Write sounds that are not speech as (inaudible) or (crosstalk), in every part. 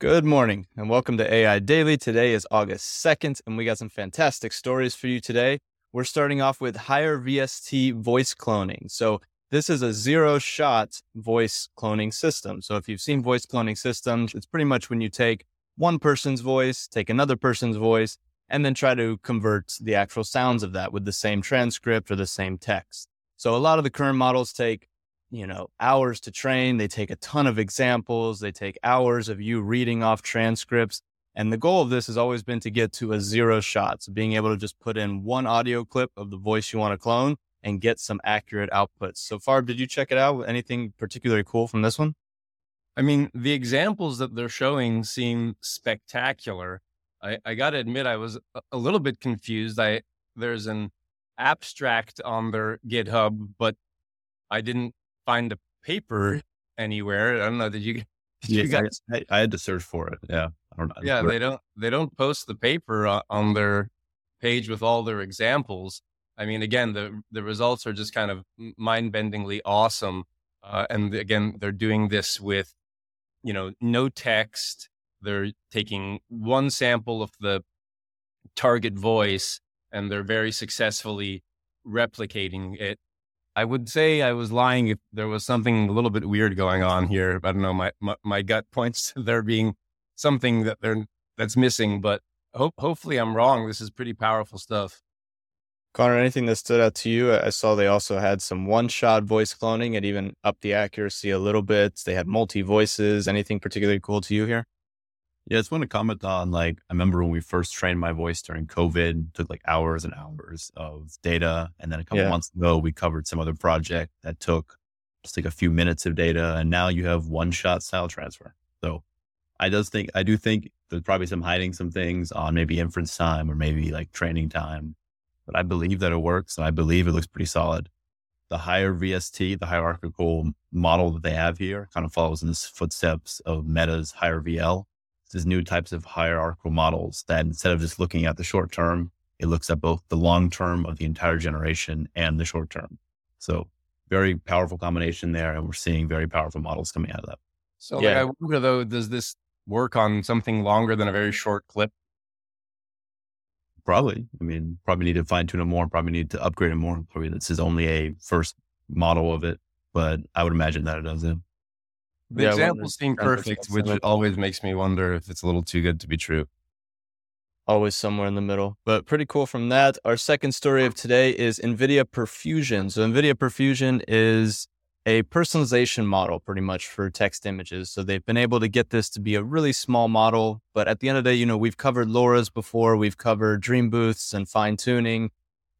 Good morning and welcome to AI Daily. Today is August 2nd, and we got some fantastic stories for you today. We're starting off with HierVST voice cloning. So, this is a zero shot voice cloning system. So, if you've seen voice cloning systems, it's pretty much when you take one person's voice, take another person's voice, and then try to convert the actual sounds of that with the same transcript or the same text. So, a lot of the current models take you know, hours to train. They take a ton of examples. They take hours of you reading off transcripts. And the goal of this has always been to get to a zero shot. So being able to just put in one audio clip of the voice you want to clone and get some accurate outputs. So far, did you check it out? Anything particularly cool from this one? I mean, the examples that they're showing seem spectacular. I, I got to admit, I was a little bit confused. I there's an abstract on their GitHub, but I didn't find a paper anywhere. I don't know. Did you? (laughs) Did yes, you guys? I, I, had to search for it. Yeah, I don't know. Yeah, they don't. They don't post the paper on their page with all their examples. I mean, again, the the results are just kind of mind bendingly awesome. Uh, and again, they're doing this with, you know, no text. They're taking one sample of the target voice, and they're very successfully replicating it I would say I was lying if there was something a little bit weird going on here. I don't know. My, my, my gut (laughs) points to there being something that that's missing, but hope, hopefully I'm wrong. This is pretty powerful stuff. Conner, anything that stood out to you? I saw they also had some one shot voice cloning and even upped the accuracy a little bit. They had multi voices. Anything particularly cool to you here? Yeah, I just want to comment on like I remember when we first trained my voice during COVID, took like hours and hours of data. And then a couple yeah. months ago we covered some other project that took just like a few minutes of data. And now you have one shot style transfer. So I does think I do think there's probably some hiding some things on maybe inference time or maybe like training time. But I believe that it works and I believe it looks pretty solid. The HierVST, the hierarchical model that they have here kind of follows in the footsteps of Meta's higher VL these new types of hierarchical models that instead of just looking at the short term, it looks at both the long term of the entire generation and the short term. So very powerful combination there. And we're seeing very powerful models coming out of that. So yeah. like, I wonder though, does this work on something longer than a very short clip? Probably. I mean, probably need to fine tune it more, probably need to upgrade it more. Probably this is only a first model of it, but I would imagine that it does. Yeah. The yeah, examples seem perfect, which always makes me wonder if it's a little too good to be true. Always somewhere in the middle, but pretty cool from that. Our second story of today is NVIDIA Perfusion. So, NVIDIA Perfusion is a personalization model pretty much for text images. So, they've been able to get this to be a really small model. But at the end of the day, you know, we've covered LoRA's before, we've covered dream booths and fine tuning.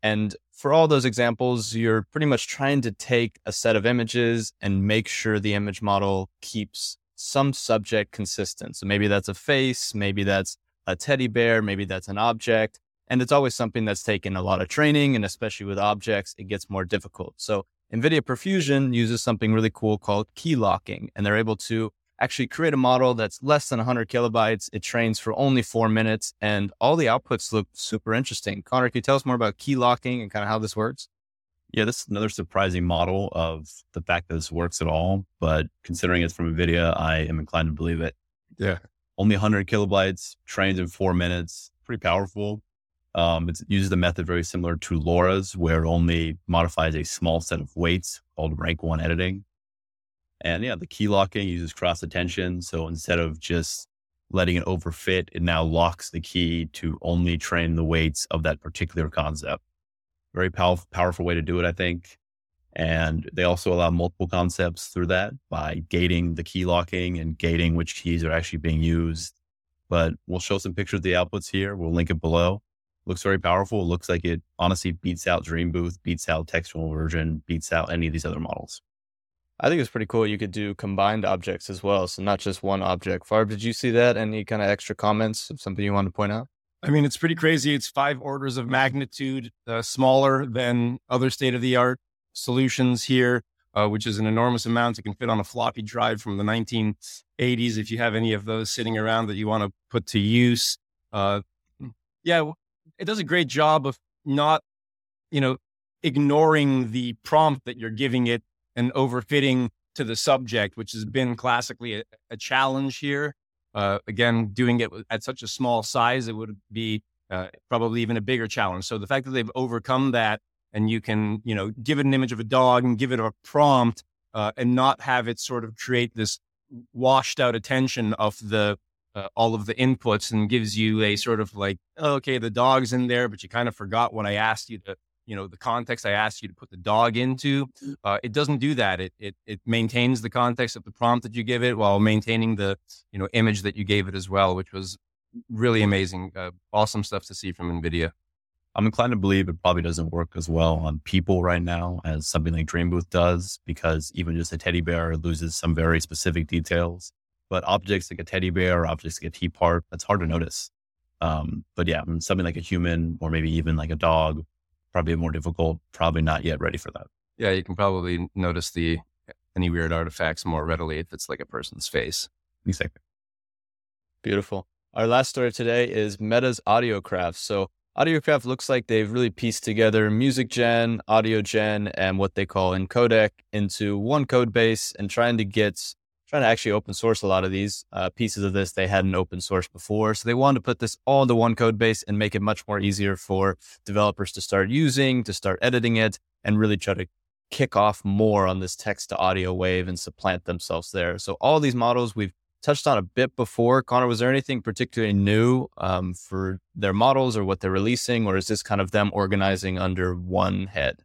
And for all those examples, you're pretty much trying to take a set of images and make sure the image model keeps some subject consistent. So maybe that's a face, maybe that's a teddy bear, maybe that's an object. And it's always something that's taken a lot of training. And especially with objects, it gets more difficult. So NVIDIA Perfusion uses something really cool called key locking, and they're able to actually create a model that's less than 100 kilobytes. It trains for only four minutes, and all the outputs look super interesting. Conner, can you tell us more about key locking and kind of how this works? Yeah, this is another surprising model of the fact that this works at all. But considering it's from NVIDIA, I am inclined to believe it. Yeah. Only 100 kilobytes, trains in four minutes, pretty powerful. Um, it uses a method very similar to LoRA's, where it only modifies a small set of weights called rank one editing. And yeah, the key locking uses cross attention. So instead of just letting it overfit, it now locks the key to only train the weights of that particular concept. Very pow- powerful way to do it, I think. And they also allow multiple concepts through that by gating the key locking and gating which keys are actually being used. But we'll show some pictures of the outputs here. We'll link it below. Looks very powerful. Looks like it honestly beats out DreamBooth, beats out Textual Inversion, beats out any of these other models. I think it's pretty cool. You could do combined objects as well. So not just one object. Farb, did you see that? Any kind of extra comments something you want to point out? I mean, it's pretty crazy. It's five orders of magnitude uh, smaller than other state of the art solutions here, uh, which is an enormous amount. It can fit on a floppy drive from the 1980s if you have any of those sitting around that you want to put to use. Uh, yeah, it does a great job of not, you know, ignoring the prompt that you're giving it and overfitting to the subject, which has been classically a, a challenge here. Uh, again, doing it at such a small size, it would be uh, probably even a bigger challenge. So the fact that they've overcome that and you can, you know, give it an image of a dog and give it a prompt uh, and not have it sort of create this washed out attention of the uh, all of the inputs and gives you a sort of like, oh, okay, the dog's in there, but you kind of forgot what I asked you to, you know, the context I asked you to put the dog into. Mm. Uh, it doesn't do that. It, it it maintains the context of the prompt that you give it while maintaining the you know image that you gave it as well, which was really amazing. Uh, awesome stuff to see from NVIDIA. I'm inclined to believe it probably doesn't work as well on people right now as something like DreamBooth does, because even just a teddy bear loses some very specific details. But objects like a teddy bear or objects like a teapot, that's hard to notice. Um, but yeah, something like a human or maybe even like a dog, probably more difficult, probably not yet ready for that. Yeah, you can probably notice the any weird artifacts more readily if it's like a person's face. Exactly. Beautiful. Our last story today is Meta's AudioCraft. So AudioCraft looks like they've really pieced together MusicGen, audio gen, and what they call EnCodec into one code base and trying to get trying to actually open source a lot of these uh, pieces of this they hadn't open source before so they wanted to put this all into one code base and make it much more easier for developers to start using to start editing it and really try to kick off more on this text to audio wave and supplant themselves there so all these models we've touched on a bit before. Conner, was there anything particularly new um, for their models or what they're releasing, or is this kind of them organizing under one head?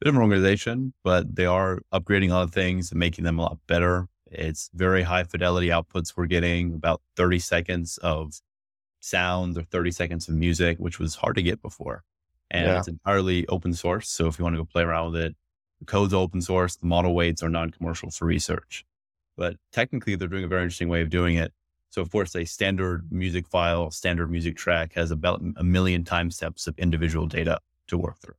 Bit of an organization, but they are upgrading a lot of things and making them a lot better. It's very high fidelity outputs. We're getting about 30 seconds of sound or 30 seconds of music, which was hard to get before. And yeah. it's entirely open source. So if you want to go play around with it, the code's open source. The model weights are non commercial for research but technically they're doing a very interesting way of doing it. So of course, a standard music file, standard music track has about a million time steps of individual data to work through.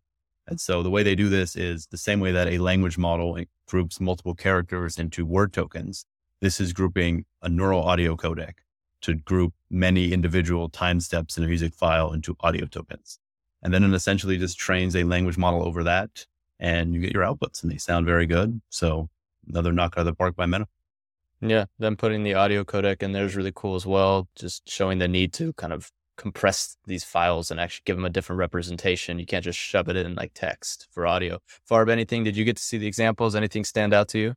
And so the way they do this is the same way that a language model groups multiple characters into word tokens. This is grouping a neural audio codec to group many individual time steps in a music file into audio tokens. And then it essentially just trains a language model over that and you get your outputs and they sound very good. So another knock out of the park by Meta. Yeah, them putting the audio codec in there is really cool as well. Just showing the need to kind of compress these files and actually give them a different representation. You can't just shove it in like text for audio. Farb, anything? Did you get to see the examples? Anything stand out to you?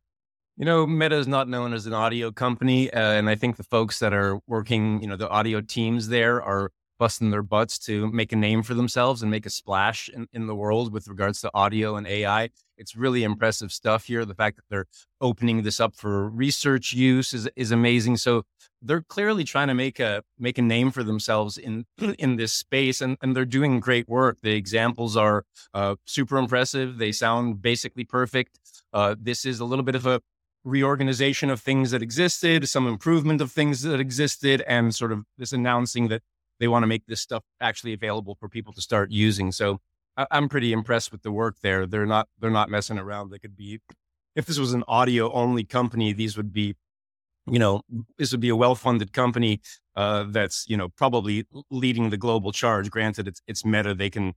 You know, Meta is not known as an audio company, uh, and I think the folks that are working, you know, the audio teams there are busting their butts to make a name for themselves and make a splash in, in the world with regards to audio and AI. It's really impressive stuff here. The fact that they're opening this up for research use is is amazing. So they're clearly trying to make a make a name for themselves in (clears throat) in this space, and and they're doing great work. The examples are uh, super impressive. They sound basically perfect. Uh, this is a little bit of a reorganization of things that existed, some improvement of things that existed, and sort of this announcing that they want to make this stuff actually available for people to start using. So I, am pretty impressed with the work there. They're not they're not messing around. They could be if this was an audio only company, these would be, you know, this would be a well funded company uh, that's you know probably leading the global charge. Granted, it's it's Meta. They can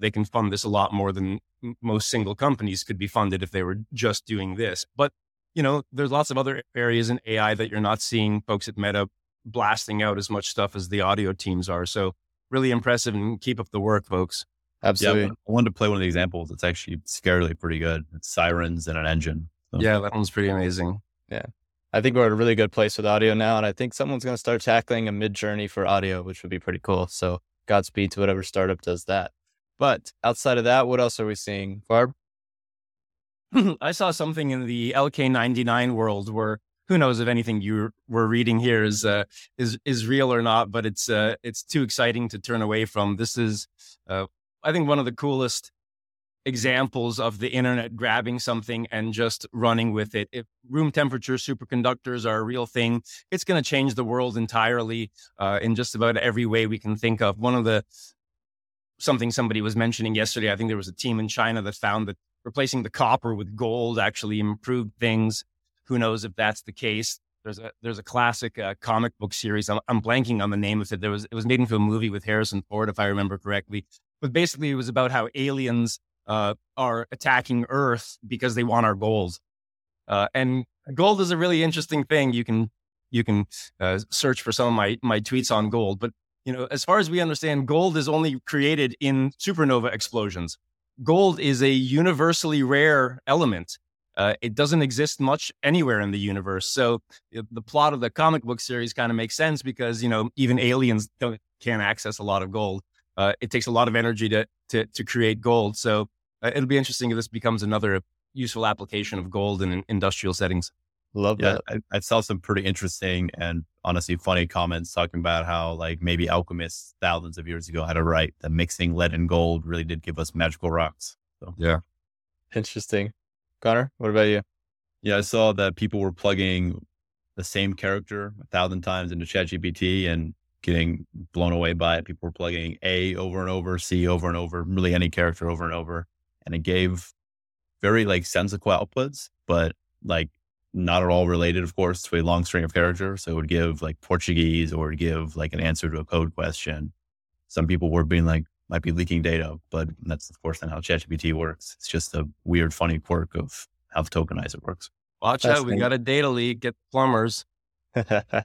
they can fund this a lot more than most single companies could be funded if they were just doing this. But you know, there's lots of other areas in AI that you're not seeing folks at Meta blasting out as much stuff as the audio teams are. So really impressive and keep up the work, folks. Absolutely. Yeah, I wanted to play one of the examples. It's actually scarily pretty good. It's sirens and an engine. So. Yeah, that one's pretty amazing. Yeah. I think we're at a really good place with audio now. And I think someone's going to start tackling a Midjourney for audio, which would be pretty cool. So Godspeed to whatever startup does that. But outside of that, what else are we seeing? Farb? (clears throat) I saw something in the LK99 world where who knows if anything you were reading here is uh, is is real or not, but it's uh, it's too exciting to turn away from. This is, uh, I think, one of the coolest examples of the internet grabbing something and just running with it. If room temperature superconductors are a real thing, it's going to change the world entirely uh, in just about every way we can think of. One of the something somebody was mentioning yesterday, I think there was a team in China that found that replacing the copper with gold actually improved things. Who knows if that's the case? There's a there's a classic uh, comic book series. I'm, I'm blanking on the name of it. There was it was made into a movie with Harrison Ford, if I remember correctly. But basically, it was about how aliens uh, are attacking Earth because they want our gold. Uh, and gold is a really interesting thing. You can you can uh, search for some of my my tweets on gold. But you know, as far as we understand, gold is only created in supernova explosions. Gold is a universally rare element. Uh, it doesn't exist much anywhere in the universe. So the plot of the comic book series kind of makes sense because you know even aliens can't access a lot of gold. Uh, it takes a lot of energy to to, to create gold. So uh, it'll be interesting if this becomes another useful application of gold in industrial settings. Love yeah, that. I, I, saw some pretty interesting and honestly funny comments talking about how like maybe alchemists thousands of years ago had a right that mixing lead and gold really did give us magical rocks. So yeah, interesting. Conner, what about you? Yeah, I saw that people were plugging the same character a thousand times into ChatGPT and getting blown away by it. People were plugging A over and over, C over and over, really any character over and over, and it gave very like sensical outputs, but like not at all related, of course, to a long string of characters. So it would give like Portuguese or give like an answer to a code question. Some people were being like, might be leaking data, but that's of course not how ChatGPT works. It's just a weird, funny quirk of how the tokenizer works. Watch out, we got a data leak. Get plumbers. (laughs) I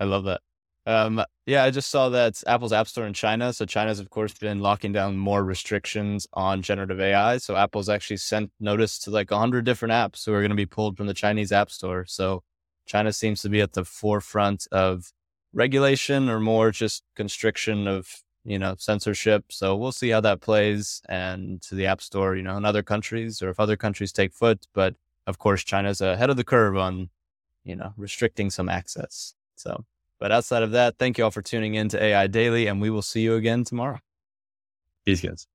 love that. Um, yeah, I just saw that Apple's App Store in China. So China's of course been locking down more restrictions on generative AI. So Apple's actually sent notice to like hundred different apps who are going to be pulled from the Chinese App Store. So China seems to be at the forefront of regulation or more just constriction of you know censorship. So we'll see how that plays and to the App Store, you know, in other countries or if other countries take foot. But of course, China's ahead of the curve on you know restricting some access. So but outside of that, thank you all for tuning in to AI Daily, and we will see you again tomorrow. Peace, guys.